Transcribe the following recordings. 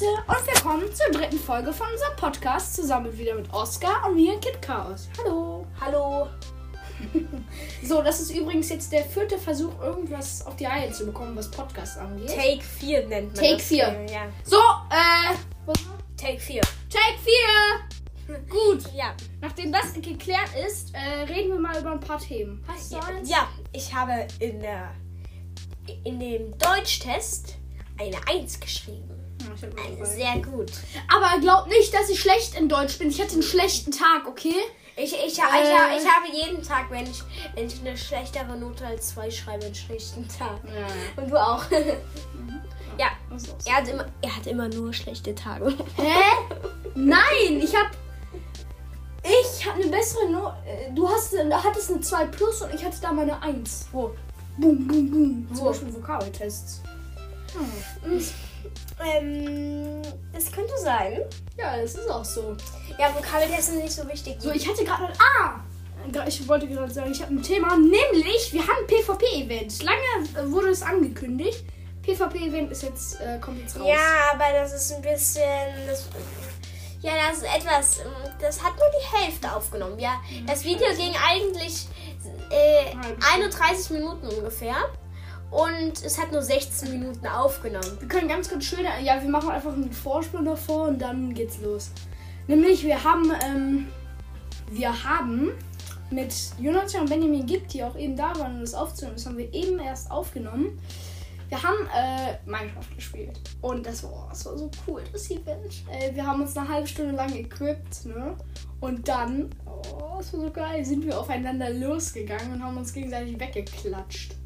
Leute und willkommen zur dritten Folge von unserem Podcast zusammen wieder mit Oscar und mir Kid Chaos. Hallo. Hallo. So, das ist übrigens jetzt der vierte Versuch, irgendwas auf die Reihe zu bekommen, was Podcast angeht. Take 4 nennt man Take das. 4. äh, Ja. So, äh, was war? Take 4. Take 4. Gut. Ja. Nachdem das geklärt ist, äh, reden wir mal über ein paar Themen. Hast du Ja, eins? ja, ich habe in der in dem Deutschtest eine 1 geschrieben. Ja, ich sehr gut. Aber glaub nicht, dass ich schlecht in Deutsch bin. Ich hatte einen schlechten Tag, okay? Ich, ich, ha- Äh. ich, ha- ich habe jeden Tag, wenn ich, wenn ich eine schlechtere Note als 2 schreibe, einen schlechten Tag. Ja. Und du auch. ja, ist los? er hat, immer, er hat immer nur schlechte Tage. Hä? Nein, ich hab. Ich hatte eine bessere Note. Du hast, hattest eine 2 plus und ich hatte da mal eine 1. Wo? Boom, boom, boom. Zum Wo? Beispiel Vokabeltests. Hm. Ähm, das könnte sein. Ja, das ist auch so. Ja, Vokabeltests sind nicht so wichtig. So, ich hatte gerade. Ah! Ich wollte gerade sagen, ich habe ein Thema, nämlich wir haben ein PvP-Event. Lange äh, wurde es angekündigt. PvP-Event ist jetzt, äh, kommt jetzt raus. Ja, aber das ist ein bisschen. Das, ja, das ist etwas. Das hat nur die Hälfte aufgenommen. Ja, das Video ging eigentlich äh, Halbe 31 Minuten ungefähr. Und es hat nur 16 Minuten aufgenommen. Wir können ganz kurz schildern. Ja, wir machen einfach einen Vorspann davor und dann geht's los. Nämlich, wir haben, ähm, wir haben mit Jonathan und Benjamin Gibb, die auch eben da waren, um das aufzunehmen, das haben wir eben erst aufgenommen. Wir haben äh, Minecraft gespielt. Und das war, das war so cool, das Event. Äh, wir haben uns eine halbe Stunde lang equipped, ne? Und dann, oh, das war so geil, sind wir aufeinander losgegangen und haben uns gegenseitig weggeklatscht.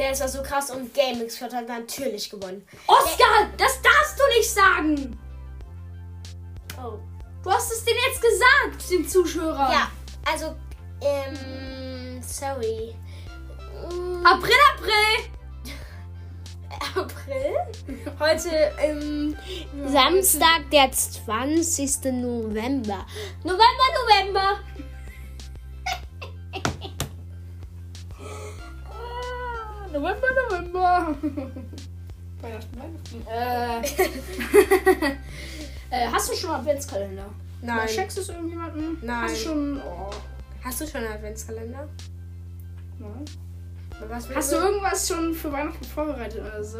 Ja, das war so krass und GameX hat natürlich gewonnen. Oscar, das darfst du nicht sagen! Oh. Du hast es denen jetzt gesagt, den Zuschauern. Ja, also, ähm, sorry. Mm, April, April. April. Heute ähm, Samstag, der 20. November. November, November. November, November. Weihnachten, Weihnachten. Äh, äh, hast du schon einen Adventskalender? Nein. Oder checkst du es irgendjemanden? Nein. Hast du schon. Oh, Hast du schon einen Adventskalender? nein. Hast du irgendwas schon für Weihnachten vorbereitet oder so?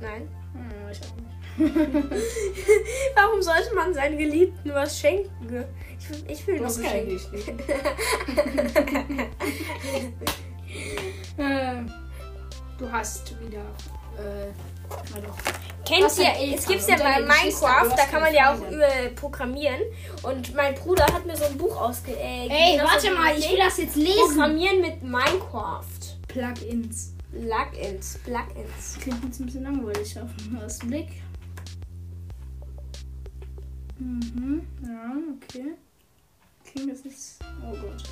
Nein. Hm, ich auch nicht. Warum sollte man seinen Geliebten was schenken? Ich, will- ich will noch keine Geschenk. Äh, du hast wieder. Äh. Kennt ihr, es gibt ja bei Minecraft, da kann man ja auch über programmieren. Und mein Bruder hat mir so ein Buch ausge... Äh, Ey, warte mal, ich will das jetzt lesen. Programmieren mit Minecraft. Plugins. Plugins, Plugins. Klingt jetzt ein bisschen langweilig auf den ersten Blick. Mhm, ja, okay. Klingt das nicht. Oh Gott.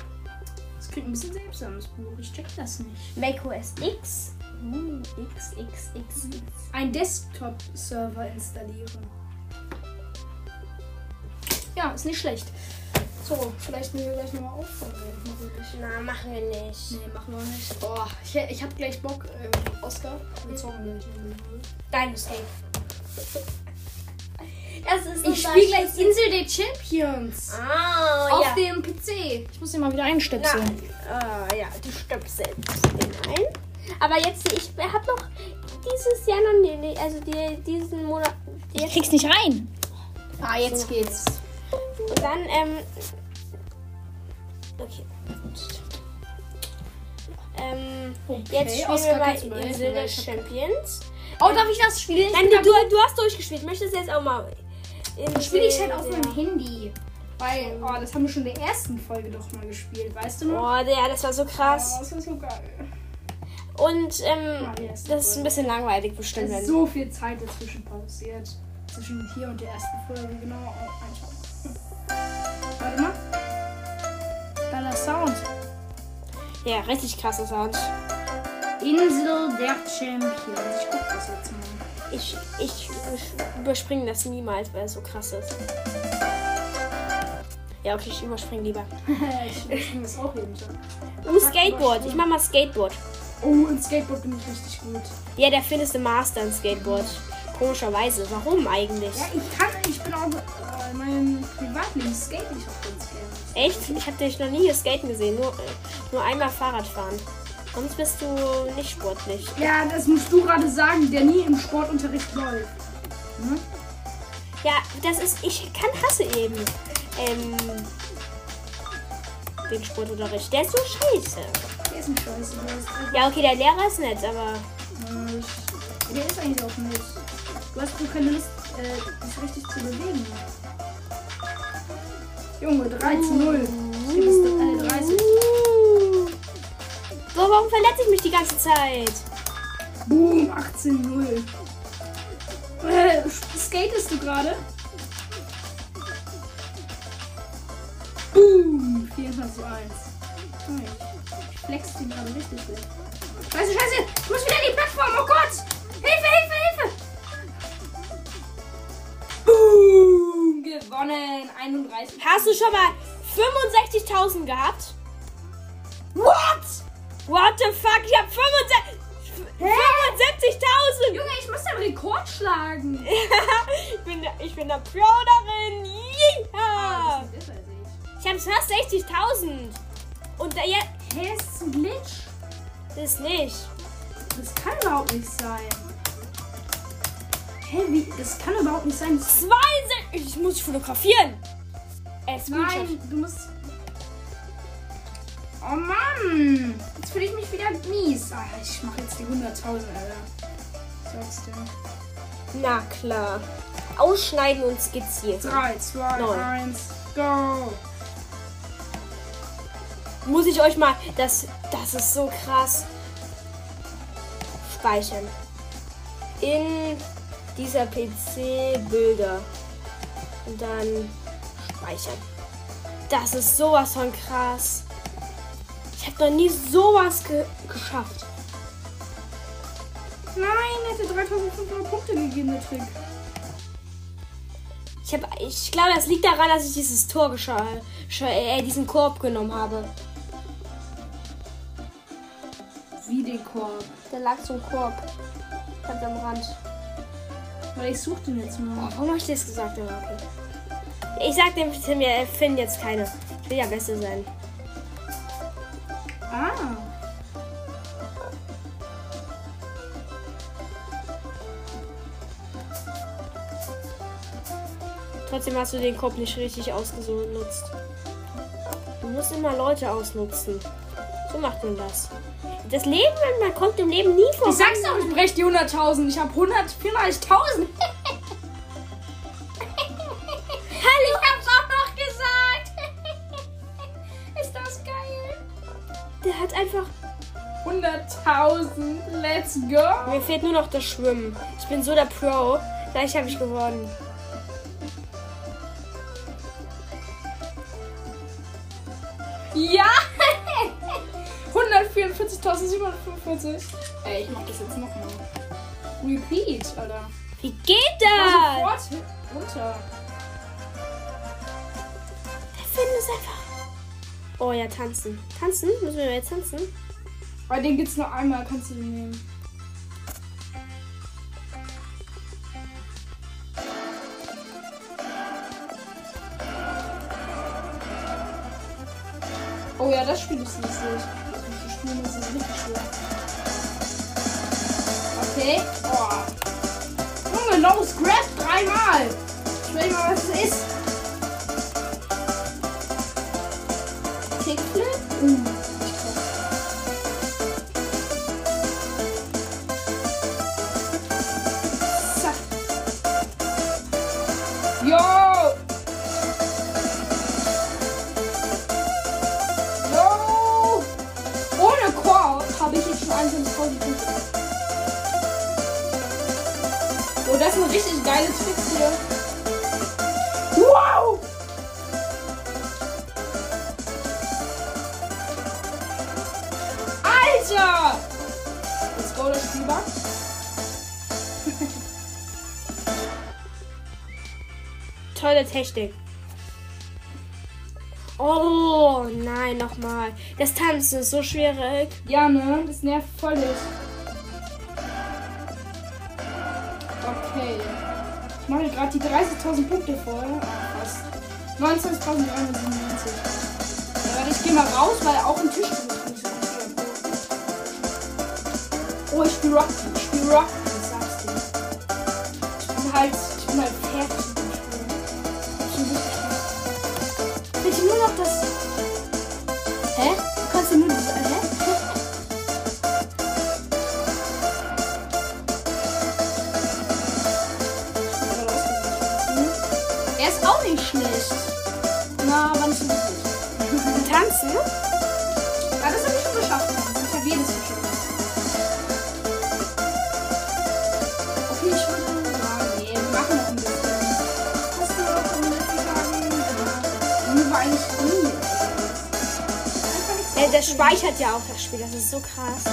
Das klingt ein bisschen seltsam, das Buch. Ich check das nicht. macOS X. Uh, X, X, X, X. Ein Desktop-Server installieren. Ja, ist nicht schlecht. So, vielleicht nehmen wir gleich nochmal auf. Na, machen wir nicht. Nee, machen wir nicht. Boah, ich, ich hab gleich Bock, äh, Oscar. Wir zocken gleich. Dein Safe. Das ist Ich spiele gleich Insel der Champions. Ah, Auf ja. dem PC. Ich muss den mal wieder einstöpseln. Na, äh, ja, du stöpselst den ein. Aber jetzt, ich habe noch dieses Jahr noch, nie- also die, diesen Monat. Jetzt, krieg's nicht rein. Ah, jetzt geht's. und dann, ähm. Okay. Ähm, jetzt spielen Oscar, wir mal Insel der ich Champions. Oh, darf ich das spielen? Nein, du, du, du hast durchgespielt. Möchtest du jetzt auch mal. spiele ich halt auf meinem Handy. Weil, oh, das haben wir schon in der ersten Folge doch mal gespielt, weißt du noch? Oh, der, das war so Oh, krass. das war so geil. Und, ähm, erste das ist ein bisschen langweilig Es bestimmt. ist wenn- so viel Zeit dazwischen passiert. Zwischen hier und der ersten Folge, genau. Anschauen. Warte mal. Geiler Sound. Ja, richtig krasser Sound. Insel der Champions. Ich guck das jetzt mal. Ich, ich überspringe das niemals, weil es so krass ist. Ja, okay, ich überspringe lieber. ich bringe das auch jeden Tag. Uh, Skateboard. Ich mach mal Skateboard. Oh, in Skateboard bin ich richtig gut. Ja, der Finn ist der Master in Skateboard. Komischerweise. Warum eigentlich? Ja, ich kann, ich bin auch äh, in meinem Privatleben skate ich auch ganz gerne. Echt? Ich habe dich noch nie hier skaten gesehen. Nur, äh, nur einmal Fahrrad fahren. Sonst bist du nicht sportlich. Ja, das musst du gerade sagen, der nie im Sportunterricht läuft. Hm? Ja, das ist. Ich kann hasse eben. Ähm. Den Sportunterricht. Der ist so scheiße. Der ist nicht scheiße. Ja, okay, der Lehrer ist nett, aber. äh, der ist eigentlich auch nicht. Du hast nur keine Lust, äh, dich richtig zu bewegen. Junge, 3 zu 0. Ich gebe es äh, 30. So, warum verletze ich mich die ganze Zeit? Boom, 18-0. Äh, skatest du gerade? Boom, 24 zu 1. Oh, ich flex den gerade richtig weg. Scheiße, scheiße, ich muss wieder in die Plattform, oh Gott! Hilfe, Hilfe, Hilfe! Boom, gewonnen, 31. Hast du schon mal 65.000 gehabt? What? What the fuck? Ich hab 65 75.000! Junge, ich muss den Rekord schlagen. ich, bin, der- ich bin der Pro darin! Ah, Yeah! als Ich hab fast 60.000! Und da Hä, ist das ein Glitch? Das nicht. Das kann überhaupt nicht sein. Hä, wie? Das kann überhaupt nicht sein. Das 62. Ich muss fotografieren. Screenshot. Nein, du musst. Oh Mann! Jetzt fühle ich mich wieder mies. Ah, ich mache jetzt die 100.000, Alter. Sagst du. Na klar. Ausschneiden und skizzieren. 3, 2, Neun. 1, go! Muss ich euch mal. Das, das ist so krass. Speichern. In dieser PC Bilder. Und dann speichern. Das ist sowas von krass. Ich habe noch nie sowas ge geschafft. Nein, hätte 3500 Punkte gegeben, der Trick. Ich, hab, ich glaube, das liegt daran, dass ich dieses Tor gescha scha- äh, diesen Korb genommen habe. Wie den Korb. Da lag so ein Korb. Ganz am Rand. Weil ich suche den jetzt mal. warum habe ich das gesagt? Aber okay. Ich sag dem Tim, wir finden jetzt keine. Ich will ja Beste sein. Ah. Trotzdem hast du den Korb nicht richtig ausgenutzt. Du musst immer Leute ausnutzen. So macht man das. Das Leben, man kommt im Leben nie voran. Ich sag's doch, ich breche die 100.000. Ich habe 134.000. Hallo! Ich hab's auch noch gesagt. Ist das geil? Der hat einfach. 100.000. Let's go. Mir fehlt nur noch das Schwimmen. Ich bin so der Pro. Gleich habe ich gewonnen. Ja. 144.745. Ey, ich mach das jetzt nochmal. Repeat, Alter. Wie geht das? sofort runter. Der Finn ist einfach. Oh ja, tanzen. Tanzen? Müssen wir jetzt tanzen? Aber den gibt's nur einmal, kannst du den nehmen. Oh ja, das Spiel ist lustig. Das ist richtig schwer. Okay. Oh. Junge, no scrap dreimal. Ich will mal, was es ist. Kickflip? Uh. Tolle Technik. Oh nein, nochmal. Das Tanzen ist so schwierig. Ja, ne? Das nervt voll nicht. Okay. Ich mache gerade die 30.000 Punkte voll. Ah, fast. 29.397. Ja, ich gehe mal raus, weil auch ein Tisch ist. Oh, ich spiele Rocky. Ich spiele dir. Bin halt, ich. Bitte nur noch das. Eigentlich nie. Äh, der speichert ja auch das Spiel, das ist so krass.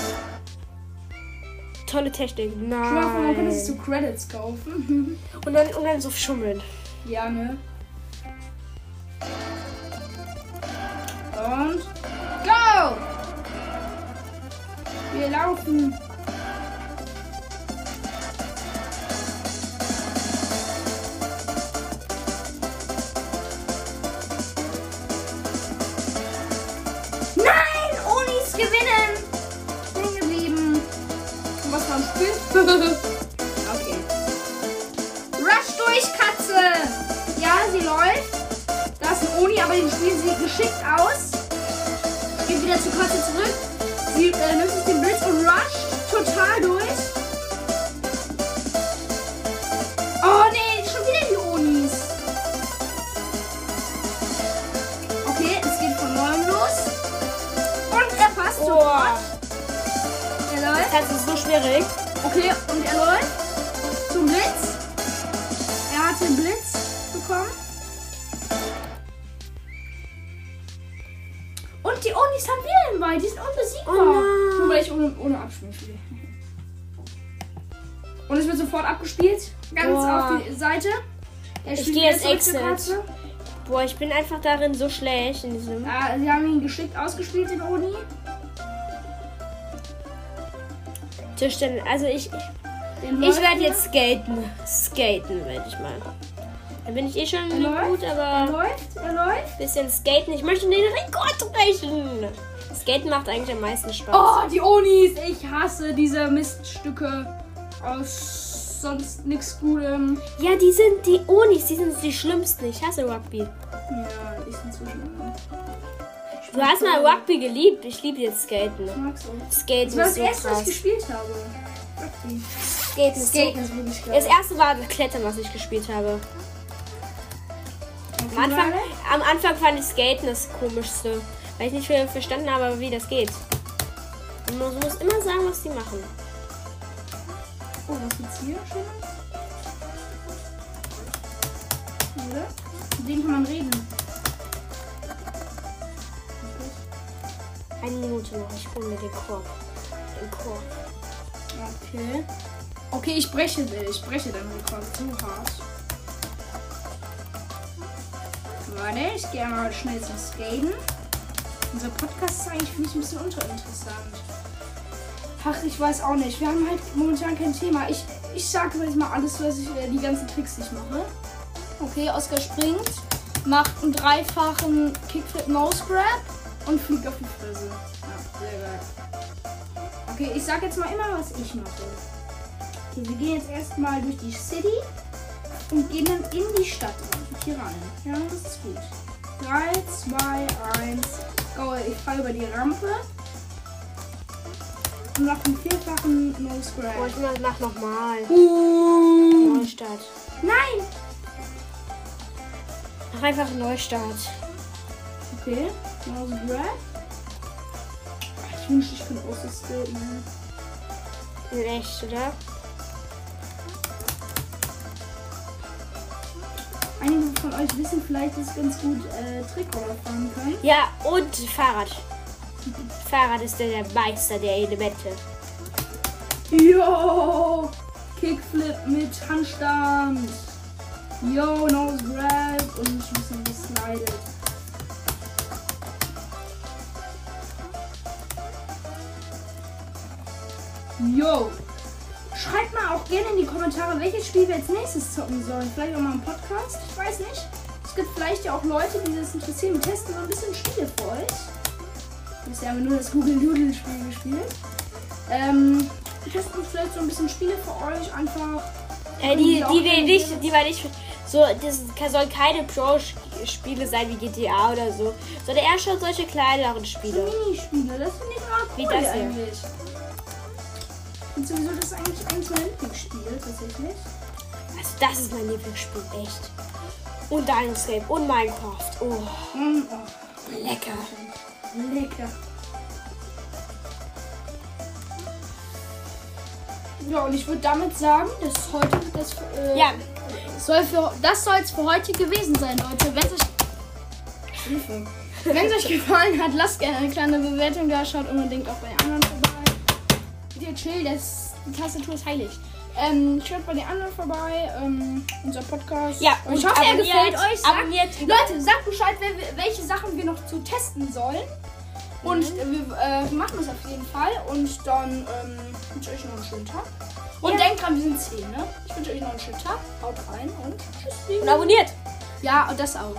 Tolle Technik. Ich hoffe, man könnte sich Nein. so Credits kaufen. Und dann, und dann so schummeln. ja, ne? Und go! Wir laufen. Gewinnen! Stehen geblieben. Was im Spiel? okay. Rush durch, Katze! Ja, sie läuft. Da ist ein Oni, aber den spielen sie geschickt aus. Geht wieder zur Katze zurück. Sie äh, nimmt sich Das ist so schwierig. Okay, und er läuft zum Blitz. Er hat den Blitz bekommen. Und die Onis haben wieder den Ball. Die sind unbesiegbar. Oh. Nur weil ich ohne, ohne Abspielen spiele. Und es wird sofort abgespielt. Ganz Boah. auf die Seite. Er Ich gehe jetzt Exit. Boah, ich bin einfach darin so schlecht in diesem. Ja, sie haben ihn geschickt ausgespielt, den Oni. Tischtennis. Also ich, ich werde er. jetzt skaten. Skaten werde ich mal. Da bin ich eh schon Er gut, Er aber läuft, er läuft. bisschen skaten. Ich möchte den Rekord brechen. Skaten macht eigentlich am meisten Spaß. Oh, die Onis. Ich hasse diese Miststücke aus sonst nichts Gutem. Ja, die sind die Onis, die sind die schlimmsten. Ich hasse Rugby. Ja, ich inzwischen. Du hast mal Rugby geliebt. Ich liebe jetzt Skaten. Ich mag so. Skaten Das war ist das so erste, was ich krass. gespielt habe. Rugby. Skaten ist so Skaten ist wirklich geil. Das erste war das Klettern, was ich gespielt habe. Am Anfang, am Anfang fand ich Skaten das komischste, weil ich nicht ver- verstanden habe, wie das geht. Und man muss immer sagen, was die machen. Oh, was gibt's hier schon? Oder? Mit dem kann man reden. Eine Minute noch, ich hole mir den Korb. Den Korb. Okay. Okay, ich breche, ich breche deinen Rekord zu hart. Warte, ich gehe mal schnell zum Skaten. Unser Podcast ist eigentlich für mich ein bisschen unterinteressant. Ach, ich weiß auch nicht. Wir haben halt momentan kein Thema. Ich, ich sage jetzt mal alles, was ich, äh, die ganzen Tricks, die ich mache. Okay, Oscar springt, macht einen dreifachen Kickflip Nose Grab und fliegt auf die Fresse. Ja, sehr geil. Okay, ich sag jetzt mal immer, was ich mache. Okay, wir gehen jetzt erstmal durch die City und gehen dann in die Stadt rein. Hier rein. Ja, das ist gut. 3, 2, 1, go. Ich fahre über die Rampe. Und mache einen vierfachen Nose Oh, Grab. ich mach, mach nochmal. Uh. Neustart. Nein! Mach einfach Neustart. Okay, Nose Grab. Ach, Ich wünschte, ich könnte auch so skaten. In echt, oder? Einige von euch wissen vielleicht, dass ich ganz gut äh, Trickroller fahren kann. Ja, und Fahrrad. Fahrrad ist der, der Meister der Elemente. Yo! Kickflip mit Handstand. Yo, Nose Grab und ein bisschen geslidet. Yo! Schreibt mal auch gerne in die Kommentare, welches Spiel wir als nächstes zocken sollen. Vielleicht auch mal im Podcast. Ich weiß nicht. Es gibt vielleicht ja auch Leute, die das interessieren. Wir testen so ein bisschen Spiele für euch. Bisher haben wir nur das Google Doodle Spiel gespielt. Ähm, wir testen vielleicht so ein bisschen Spiele für euch. Einfach. Äh, die, auch die, wir keine nicht, die war nicht so, das sollen keine Pro-Spiele sein wie GTA oder so, sondern eher schon solche kleineren Spiele. Minispiele. Das finde ich Wie cool das hier. eigentlich. Sowieso, das ist eigentlich eins meiner Lieblingsspiele tatsächlich. Also das ist mein Lieblingsspiel, echt. Und Dino'scape und Minecraft. Oh, Mm, oh, lecker. lecker. Ja, und ich würde damit sagen, dass heute das äh, Ja, soll für das soll es für heute gewesen sein, Leute. Wenn es euch Hilfe. Wenn es euch gefallen hat, lasst gerne eine kleine Bewertung da. Schaut unbedingt auch bei anderen Der Chill, das, die Tastatur ist heilig. Ähm, schaut bei den anderen vorbei. Ähm, unser Podcast. Ja, und ich hoffe, er gefällt euch. Sagt, abonniert- Leute, sagt Bescheid, welche Sachen wir noch zu testen sollen. Und wir äh, machen es auf jeden Fall. Und dann ähm, wünsche ich euch noch einen schönen Tag. Und Ja. denkt dran, wir sind 10, ne? Ich wünsche euch noch einen schönen Tag. Haut rein und tschüss. und abonniert. Ja, und das auch.